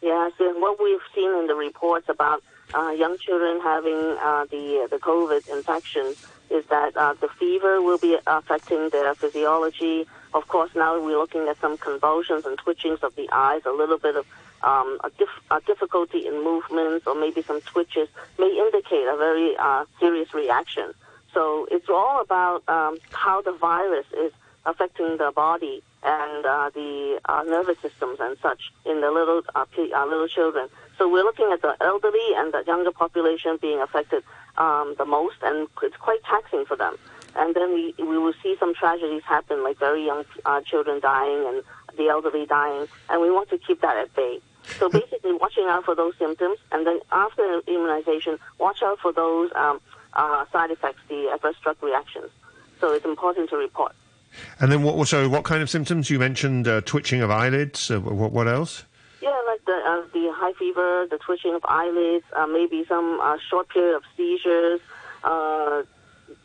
Yes, and what we've seen in the reports about uh, young children having uh, the the COVID infection is that uh, the fever will be affecting their physiology of course, now we're looking at some convulsions and twitchings of the eyes, a little bit of um, a, dif- a, difficulty in movements, or maybe some twitches may indicate a very uh, serious reaction. So it's all about um, how the virus is affecting the body and uh, the uh, nervous systems and such in the little uh, uh, little children. So we're looking at the elderly and the younger population being affected um, the most, and it's quite taxing for them and then we we will see some tragedies happen, like very young uh, children dying and the elderly dying, and we want to keep that at bay. So basically, watching out for those symptoms, and then after immunization, watch out for those um, uh, side effects, the adverse drug reactions. So it's important to report. And then, what? So, what kind of symptoms you mentioned? Uh, twitching of eyelids. Uh, what, what else? Yeah, like the uh, the high fever, the twitching of eyelids, uh, maybe some short period of seizures,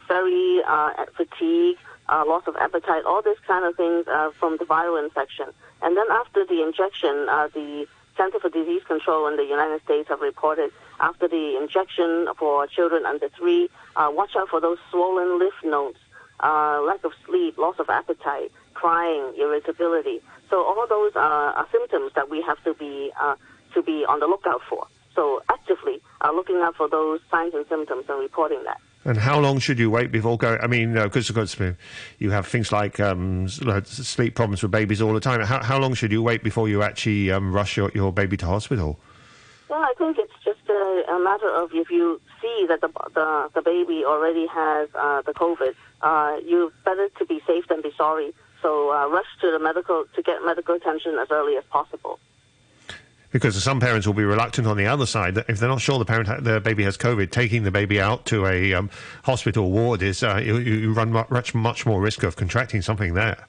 very uh, fatigue, uh, loss of appetite, all these kind of things uh, from the viral infection. And then after the injection, uh, the Center for Disease Control in the United States have reported after the injection for children under three, uh, watch out for those swollen lymph nodes, uh, lack of sleep, loss of appetite, crying, irritability. So all those are, are symptoms that we have to be uh, to be on the lookout for. So actively uh, looking out for those signs and symptoms and reporting that. And how long should you wait before going? I mean, because uh, you have things like um, sleep problems for babies all the time. How, how long should you wait before you actually um, rush your, your baby to hospital? Well, I think it's just a, a matter of if you see that the the, the baby already has uh, the COVID, uh, you better to be safe than be sorry. So uh, rush to the medical to get medical attention as early as possible because some parents will be reluctant on the other side that if they're not sure the parent the baby has COVID, taking the baby out to a um, hospital ward is uh, you, you, run much much more risk of contracting something there.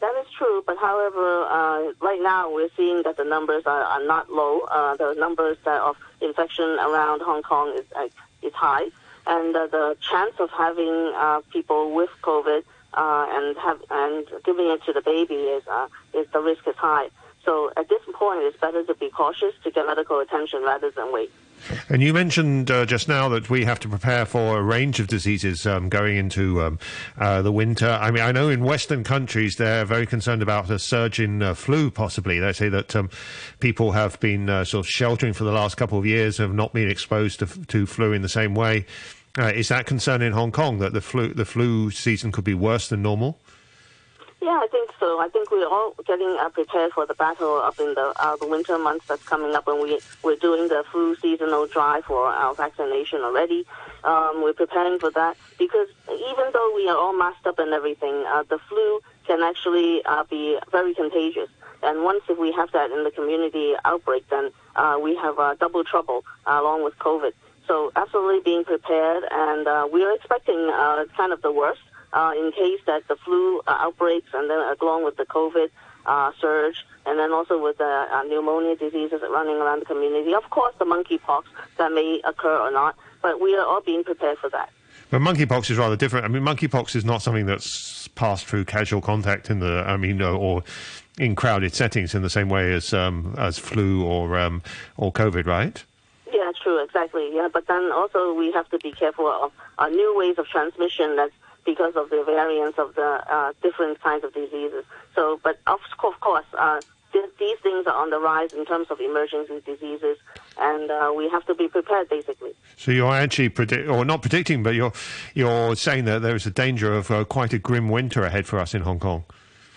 That is true, but however, uh, right now we're seeing that the numbers are, are not low. Uh, the numbers of infection around Hong Kong is uh, is high, and uh, the chance of having uh, people with COVID and have and giving it to the baby is is the risk is high. So at this point, it's better to be cautious to get medical attention rather than wait. And you mentioned uh, just now that we have to prepare for a range of diseases um, going into um, uh, the winter. I mean, I know in Western countries they're very concerned about a surge in uh, flu, possibly. They say that um, people have been uh, sort of sheltering for the last couple of years, have not been exposed to, to flu in the same way. Uh, is that concern in Hong Kong that the flu the flu season could be worse than normal? Yeah, I think so. I think we're all getting uh, prepared for the battle up in the uh, the winter months that's coming up, and we we're doing the flu seasonal drive for our vaccination already. Um, we're preparing for that because even though we are all masked up and everything, uh, the flu can actually uh, be very contagious. And once if we have that in the community outbreak, then uh, we have uh, double trouble uh, along with COVID. So absolutely being prepared, and uh, we are expecting uh, kind of the worst uh, in case that the flu uh, outbreaks and then along with the COVID uh, surge and then also with the uh, pneumonia diseases running around the community. Of course, the monkeypox that may occur or not, but we are all being prepared for that. But monkeypox is rather different. I mean, monkeypox is not something that's passed through casual contact in the, I mean, or in crowded settings in the same way as um, as flu or um, or COVID, right? Yeah, true, exactly. Yeah, but then also we have to be careful of uh, new ways of transmission that's because of the variants of the uh, different kinds of diseases. So, but of, of course, uh, th- these things are on the rise in terms of emergency diseases, and uh, we have to be prepared, basically. So you're actually predict, or not predicting, but you're you're saying that there is a danger of uh, quite a grim winter ahead for us in Hong Kong.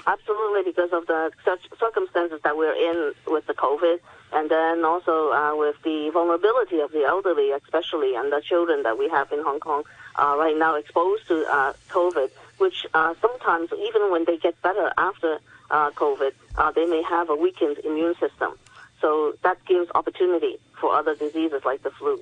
Absolutely, because of the such circumstances that we're in with the COVID, and then also uh, with the vulnerability of the elderly, especially, and the children that we have in Hong Kong uh, right now exposed to uh, COVID, which uh, sometimes even when they get better after uh, COVID, uh, they may have a weakened immune system. So that gives opportunity for other diseases like the flu.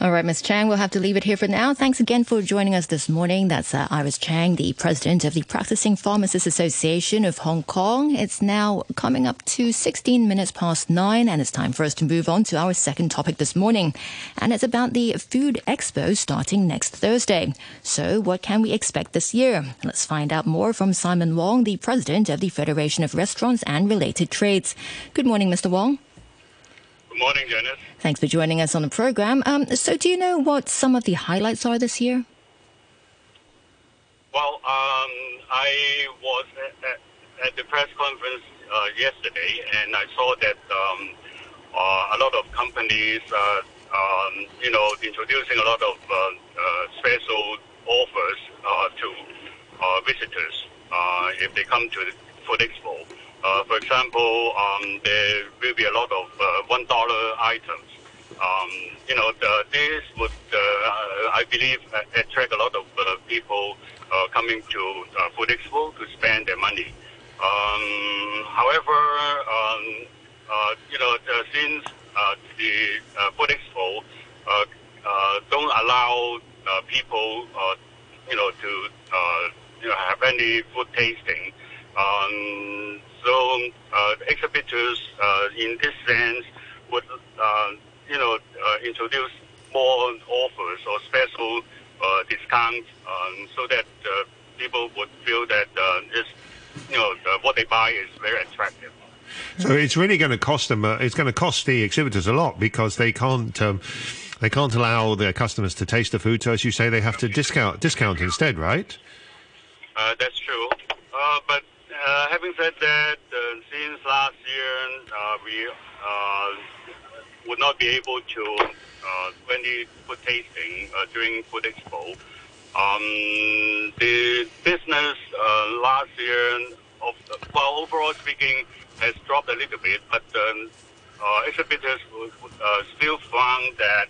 All right, Ms. Chang, we'll have to leave it here for now. Thanks again for joining us this morning. That's uh, Iris Chang, the president of the Practicing Pharmacists Association of Hong Kong. It's now coming up to 16 minutes past nine, and it's time for us to move on to our second topic this morning. And it's about the Food Expo starting next Thursday. So, what can we expect this year? Let's find out more from Simon Wong, the president of the Federation of Restaurants and Related Trades. Good morning, Mr. Wong. Good morning, Janice. Thanks for joining us on the program. Um, so, do you know what some of the highlights are this year? Well, um, I was at, at, the press conference uh, yesterday, and I saw that um, uh, a lot of companies, uh, um, you know, introducing a lot of uh, uh, special offers uh, to visitors if they come to the Food Expo. Uh, for example, um, there will be a lot of uh, one dollar items. Um, you know, the, this would, uh, I believe, attract a lot of uh, people uh, coming to uh, Food Expo to spend their money. Um, however, um, uh, you know, uh, since uh, the uh, Food Expo uh, uh, don't allow uh, people, uh, you know, to uh, you know have any food tasting. Um, so uh, exhibitors, uh, in this sense, would uh, you know uh, introduce more offers or special uh, discounts um, so that uh, people would feel that uh, it's, you know, what they buy is very attractive. So it's really going to cost them. Uh, it's going to cost the exhibitors a lot because they can't. Um, they can't allow their customers to taste the food. So as you say, they have to discount discount instead, right? Uh, that's true. Uh, but uh, having said that, uh, since last year uh, we uh, would not be able to uh, do any food tasting uh, during Food Expo, um, the business uh, last year, of, well, overall speaking, has dropped a little bit, but um, exhibitors still found that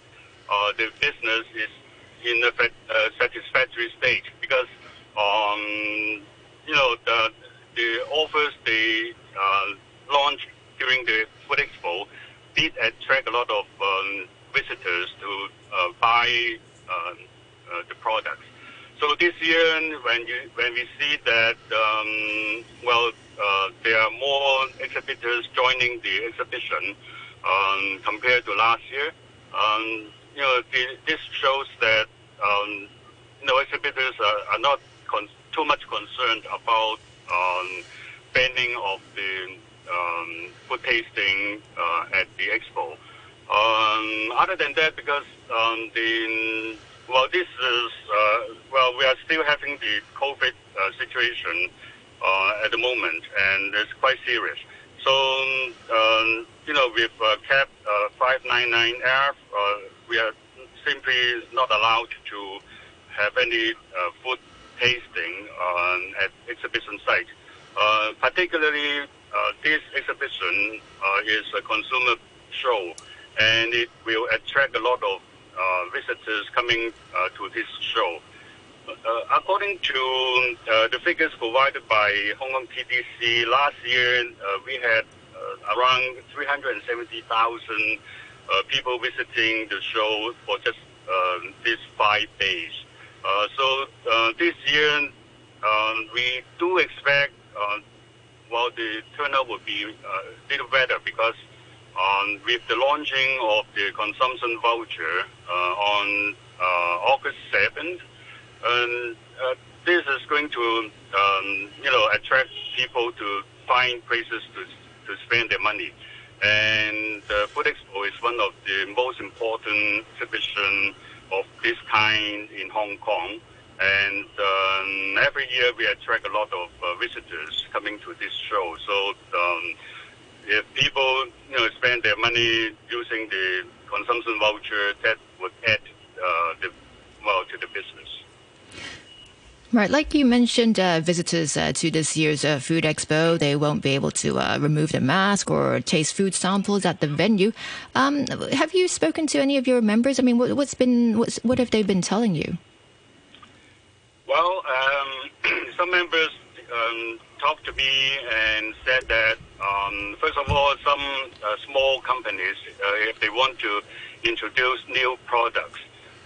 the business is in a satisfactory stage because, um, you know, the, the offers they uh, launched during the Food Expo did attract a lot of um, visitors to uh, buy um, uh, the products. So this year, when you when we see that, um, well, uh, there are more exhibitors joining the exhibition um, compared to last year. Um, you know, the, this shows that you know exhibitors are, are not con- too much concerned about um, banning of the um, food tasting uh, at the expo. Um, other than that, because um, the well, this is uh, well, we are still having the COVID uh, situation uh, at the moment, and it's quite serious. So, um, you know, with CAP uh, 599F, uh, we are simply not allowed to have any uh, food tasting um, at exhibition site. Uh, particularly, uh, this exhibition uh, is a consumer show, and it will attract a lot of uh, visitors coming uh, to this show. According to the figures provided by Hong Kong TDC, last year we had around 370,000 uh, people visiting the show for just these five days. Uh, so uh, this year um, we do expect, uh, well, the turnout will be uh, a little better because um, with the launching of the consumption voucher uh, on uh, August 7th, and uh, this is going to, um, you know, attract people to find places to, to spend their money. And uh, Food Expo is one of the most important exhibition of this kind in Hong Kong. And um, every year we attract a lot of uh, visitors coming to this show. So um, if people, you know, spend their money using the consumption voucher, that would add uh, the well to the business. Right, like you mentioned, uh, visitors uh, to this year's uh, food expo, they won't be able to uh, remove their mask or taste food samples at the venue. Um, have you spoken to any of your members? I mean, what, what's been, what's, what have they been telling you? Well, um, some members um, talked to me and said that, um, first of all, some uh, small companies, uh, if they want to introduce new products,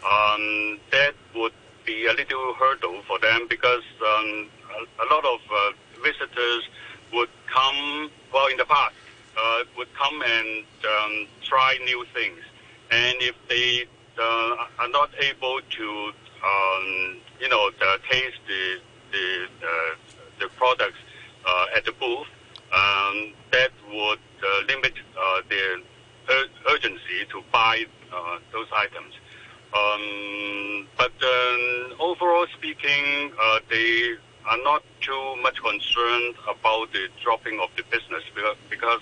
um, that would be a little hurdle for them because um, a, lot of uh, visitors would come, well, in the past, uh, would come and um, try new things. And if they uh, are not able to, um, you know, taste the the uh, the products uh, at the booth, um, that would uh, limit their ur- urgency to buy those items. Um, but um, overall speaking, uh, they are not too much concerned about the dropping of the business because,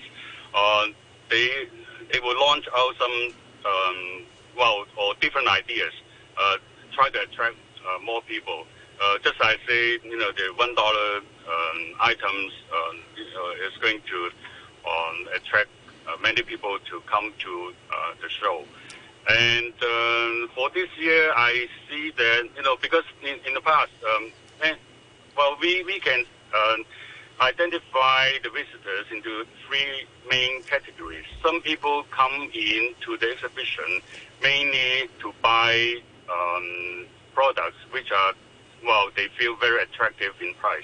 uh, they they will launch out some um, well or different ideas, uh, try to attract uh, more people. Uh, just I say, you know, the one dollar um, items um, is going to um, attract uh, many people to come to uh, the show. And um, for this year, I see that you know because in, in the past, um, eh, well, we we can um, identify the visitors into three main categories. Some people come in to the exhibition mainly to buy um, products which are well, they feel very attractive in price.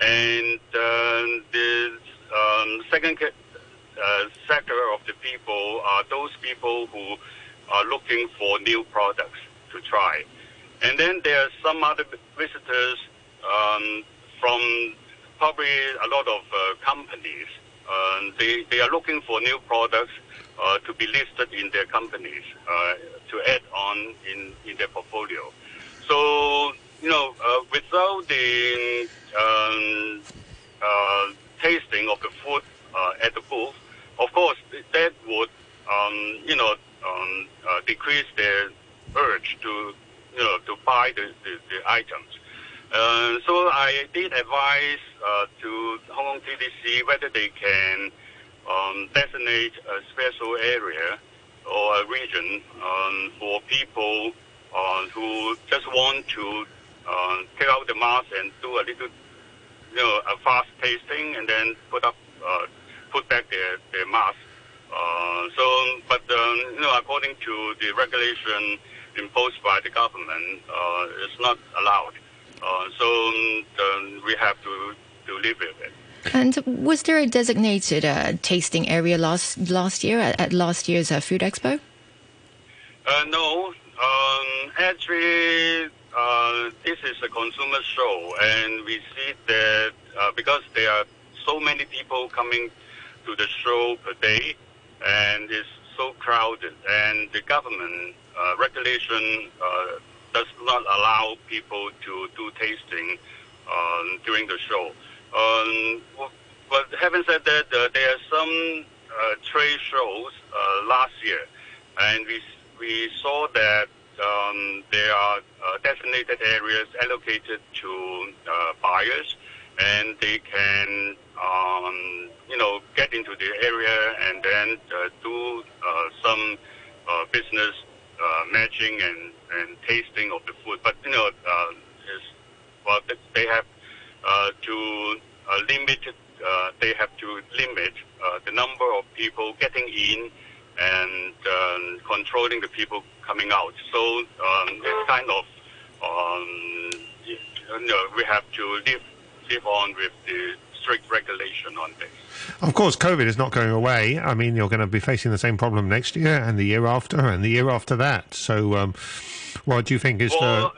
And um, the um, second uh, sector of the people are those people who are looking for new products to try. And then there are some other visitors um, from probably a lot of uh, companies. Uh, they, they are looking for new products uh, to be listed in their companies uh, to add on in, in their portfolio. So, you know, uh, without the um, uh, tasting of the food at the booth, of course, that would, um, you know, um, uh, decrease their urge to, you know, to buy the, the, the items. Uh, so I did advise uh, to Hong Kong TDC whether they can um, designate a special area or a region um, for people uh, who just want to uh, take out the mask and do a little, you know, a fast tasting and then put up, uh, put back their, their mask. Uh, so, but um, you know, according to the regulation imposed by the government, uh, it's not allowed. Uh, so um, we have to to live with it. And was there a designated uh, tasting area last last year at, at last year's uh, food expo? Uh, no, um, actually, uh, this is a consumer show, and we see that uh, because there are so many people coming to the show per day, and it's so crowded, and the government uh, regulation uh, does not allow people to do tasting um, during the show. Um, but having said that, uh, there are some uh, trade shows uh, last year, and we we saw that um, there are uh, designated areas allocated to buyers, and they can um, you know get into the area and then uh, do uh, some uh, business uh, matching and, and tasting of the food. But you know, uh, well they have uh, to uh, limit. Uh, they have to limit uh, the number of people getting in and um, controlling the people coming out. So um, it's kind of um, you know we have to live live on with the strict regulation on this. Of course, COVID is not going away. I mean, you're going to be facing the same problem next year and the year after and the year after that. So, um, what do you think is Well, the. uh,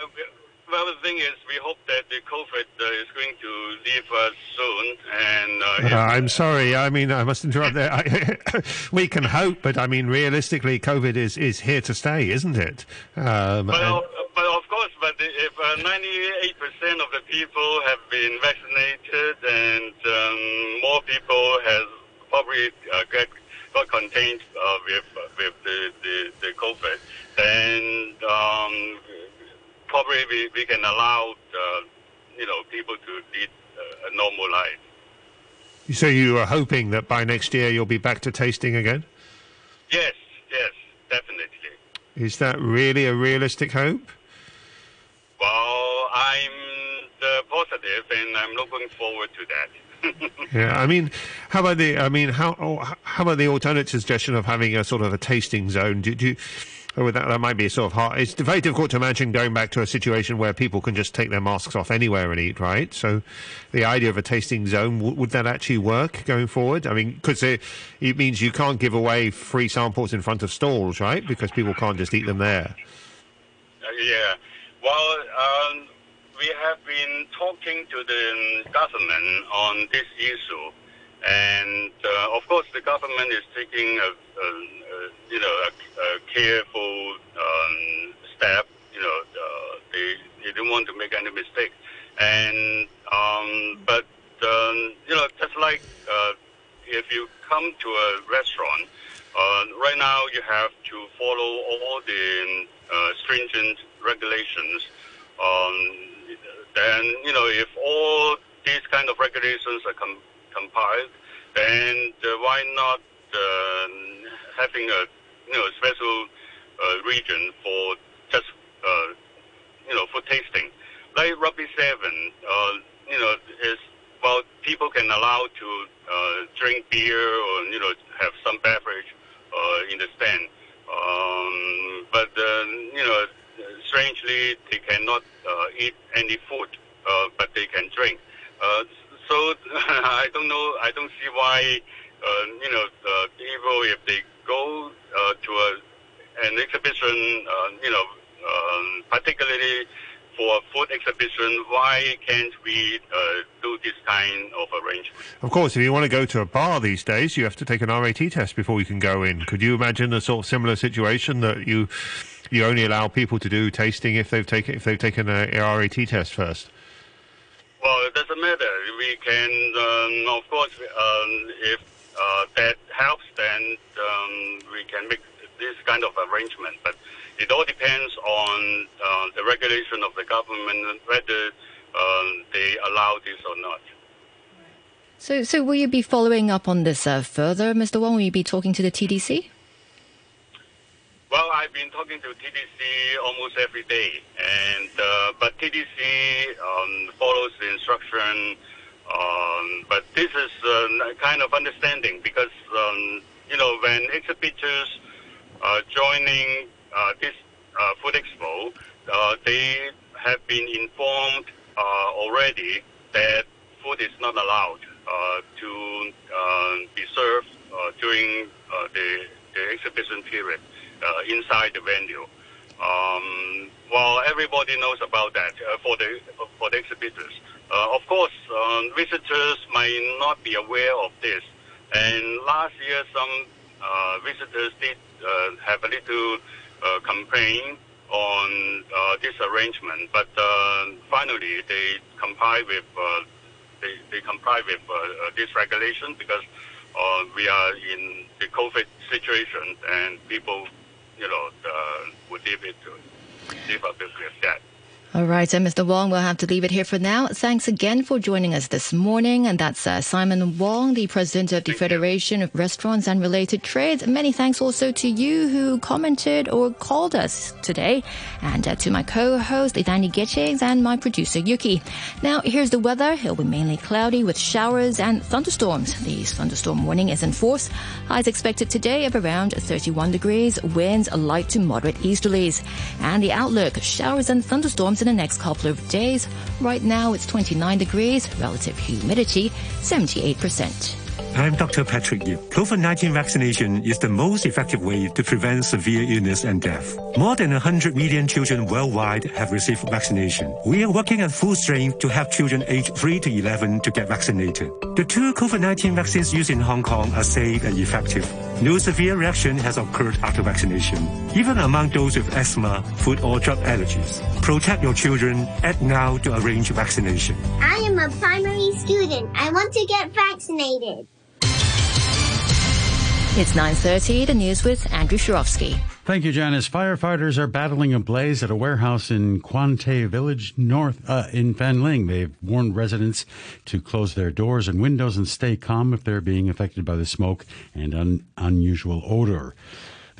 well, the thing is, we hope that the COVID uh, is going to leave us soon, and uh, Uh, I'm sorry. I mean, I must interrupt there. I, we can hope, but I mean, realistically, COVID is, is here to stay, isn't it? Um, But, and- of, but of course, but if uh, 98% of the people have been vaccinated and um, more people has probably uh, get, got contained uh, with with the, the, the COVID, then um, probably we, we can allow uh, you know people to lead a normal life. so you are hoping that by next year you'll be back to tasting again? Yes, yes, definitely. Is that really a realistic hope? Well, I'm uh, positive, and I'm looking forward to that. Yeah, I mean, how about the? I mean, how oh, how about the alternate suggestion of having a sort of a tasting zone? Do, do you, oh, that, that might be sort of hard. It's very difficult to imagine going back to a situation where people can just take their masks off anywhere and eat, right? So, the idea of a tasting zone w- would that actually work going forward? I mean, because it, it means you can't give away free samples in front of stalls, right? Because people can't just eat them there. Uh, yeah. Well, um, we have been talking to the government on this issue, and uh, of course, the government is taking a, a, a you know a, a careful um, step. You know, uh, they they don't want to make any mistake, and um, but um, you know, just like uh, if you come to a restaurant, uh, right now you have to follow all the uh, stringent regulations. Um, then you know if all these kind of regulations are com- compiled, then uh, why not uh, having a you know special uh, region for just uh, you know for tasting, like Rugby Seven. Uh, you know is well people can allow to uh, drink beer or you know have some beverage in the stand. Um, but you know, strangely, they cannot uh, eat any food, uh, but they can drink. Uh, so I don't know. I don't see why you know people if they go to a, an exhibition, you know, um, particularly for a food exhibition, why can't we uh, do this kind of arrangement? Of course, if you want to go to a bar these days, you have to take an RAT test before you can go in. Could you imagine a sort of similar situation that you you only allow people to do tasting if they've taken if they've taken a RAT test first? Well, it doesn't matter. We can, um, of course, um, if uh, that helps, then um, we can make this kind of arrangement. But it all depends on uh, the regulation of the government whether um, they allow this or not. So, so will you be following up on this uh, further, Mr. Wong? Will you be talking to the TDC? Well, I've been talking to TDC almost every day, and uh, but TDC um, follows the instruction. Um, but this is uh, kind of understanding because um, you know when exhibitors uh, joining uh, this uh, food expo, they have been informed already that food is not allowed to be served during the, the exhibition period uh, inside the venue. Um, well, everybody knows about that uh, for the for the exhibitors. Uh, of course, um, visitors might not be aware of this. And last year, some uh, visitors did uh, have a little uh, complaint on uh, this arrangement, but finally they comply with they, they comply with this regulation because we are in the COVID situation and people, you know, uh, would live it live up with that. All right, and Mr. Wong, we'll have to leave it here for now. Thanks again for joining us this morning. And that's uh, Simon Wong, the president of the Federation of Restaurants and Related Trades. Many thanks also to you who commented or called us today, and uh, to my co-host Danny Gittings and my producer Yuki. Now, here's the weather. It'll be mainly cloudy with showers and thunderstorms. The thunderstorm warning is in force. Highs expected today of around 31 degrees. Winds light to moderate easterlies. And the outlook: showers and thunderstorms in the next couple of days. Right now it's 29 degrees, relative humidity 78%. I'm Dr. Patrick Yip. COVID-19 vaccination is the most effective way to prevent severe illness and death. More than 100 million children worldwide have received vaccination. We are working at full strength to help children aged 3 to 11 to get vaccinated. The two COVID-19 vaccines used in Hong Kong are safe and effective. No severe reaction has occurred after vaccination, even among those with asthma, food or drug allergies. Protect your children. Act now to arrange vaccination. I am a primary student. I want to get vaccinated. It's 9.30, the news with Andrew Shirovsky. Thank you, Janice. Firefighters are battling a blaze at a warehouse in Kwan Tei Village, north uh, in Fanling. They've warned residents to close their doors and windows and stay calm if they're being affected by the smoke and un- unusual odor.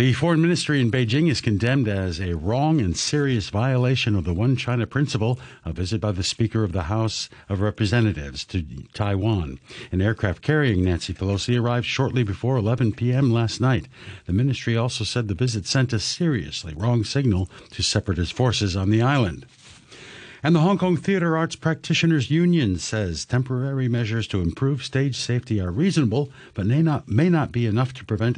The foreign ministry in Beijing is condemned as a wrong and serious violation of the One China principle, a visit by the Speaker of the House of Representatives to Taiwan. An aircraft carrying Nancy Pelosi arrived shortly before 11 p.m. last night. The ministry also said the visit sent a seriously wrong signal to separatist forces on the island. And the Hong Kong Theatre Arts Practitioners Union says temporary measures to improve stage safety are reasonable, but may not, may not be enough to prevent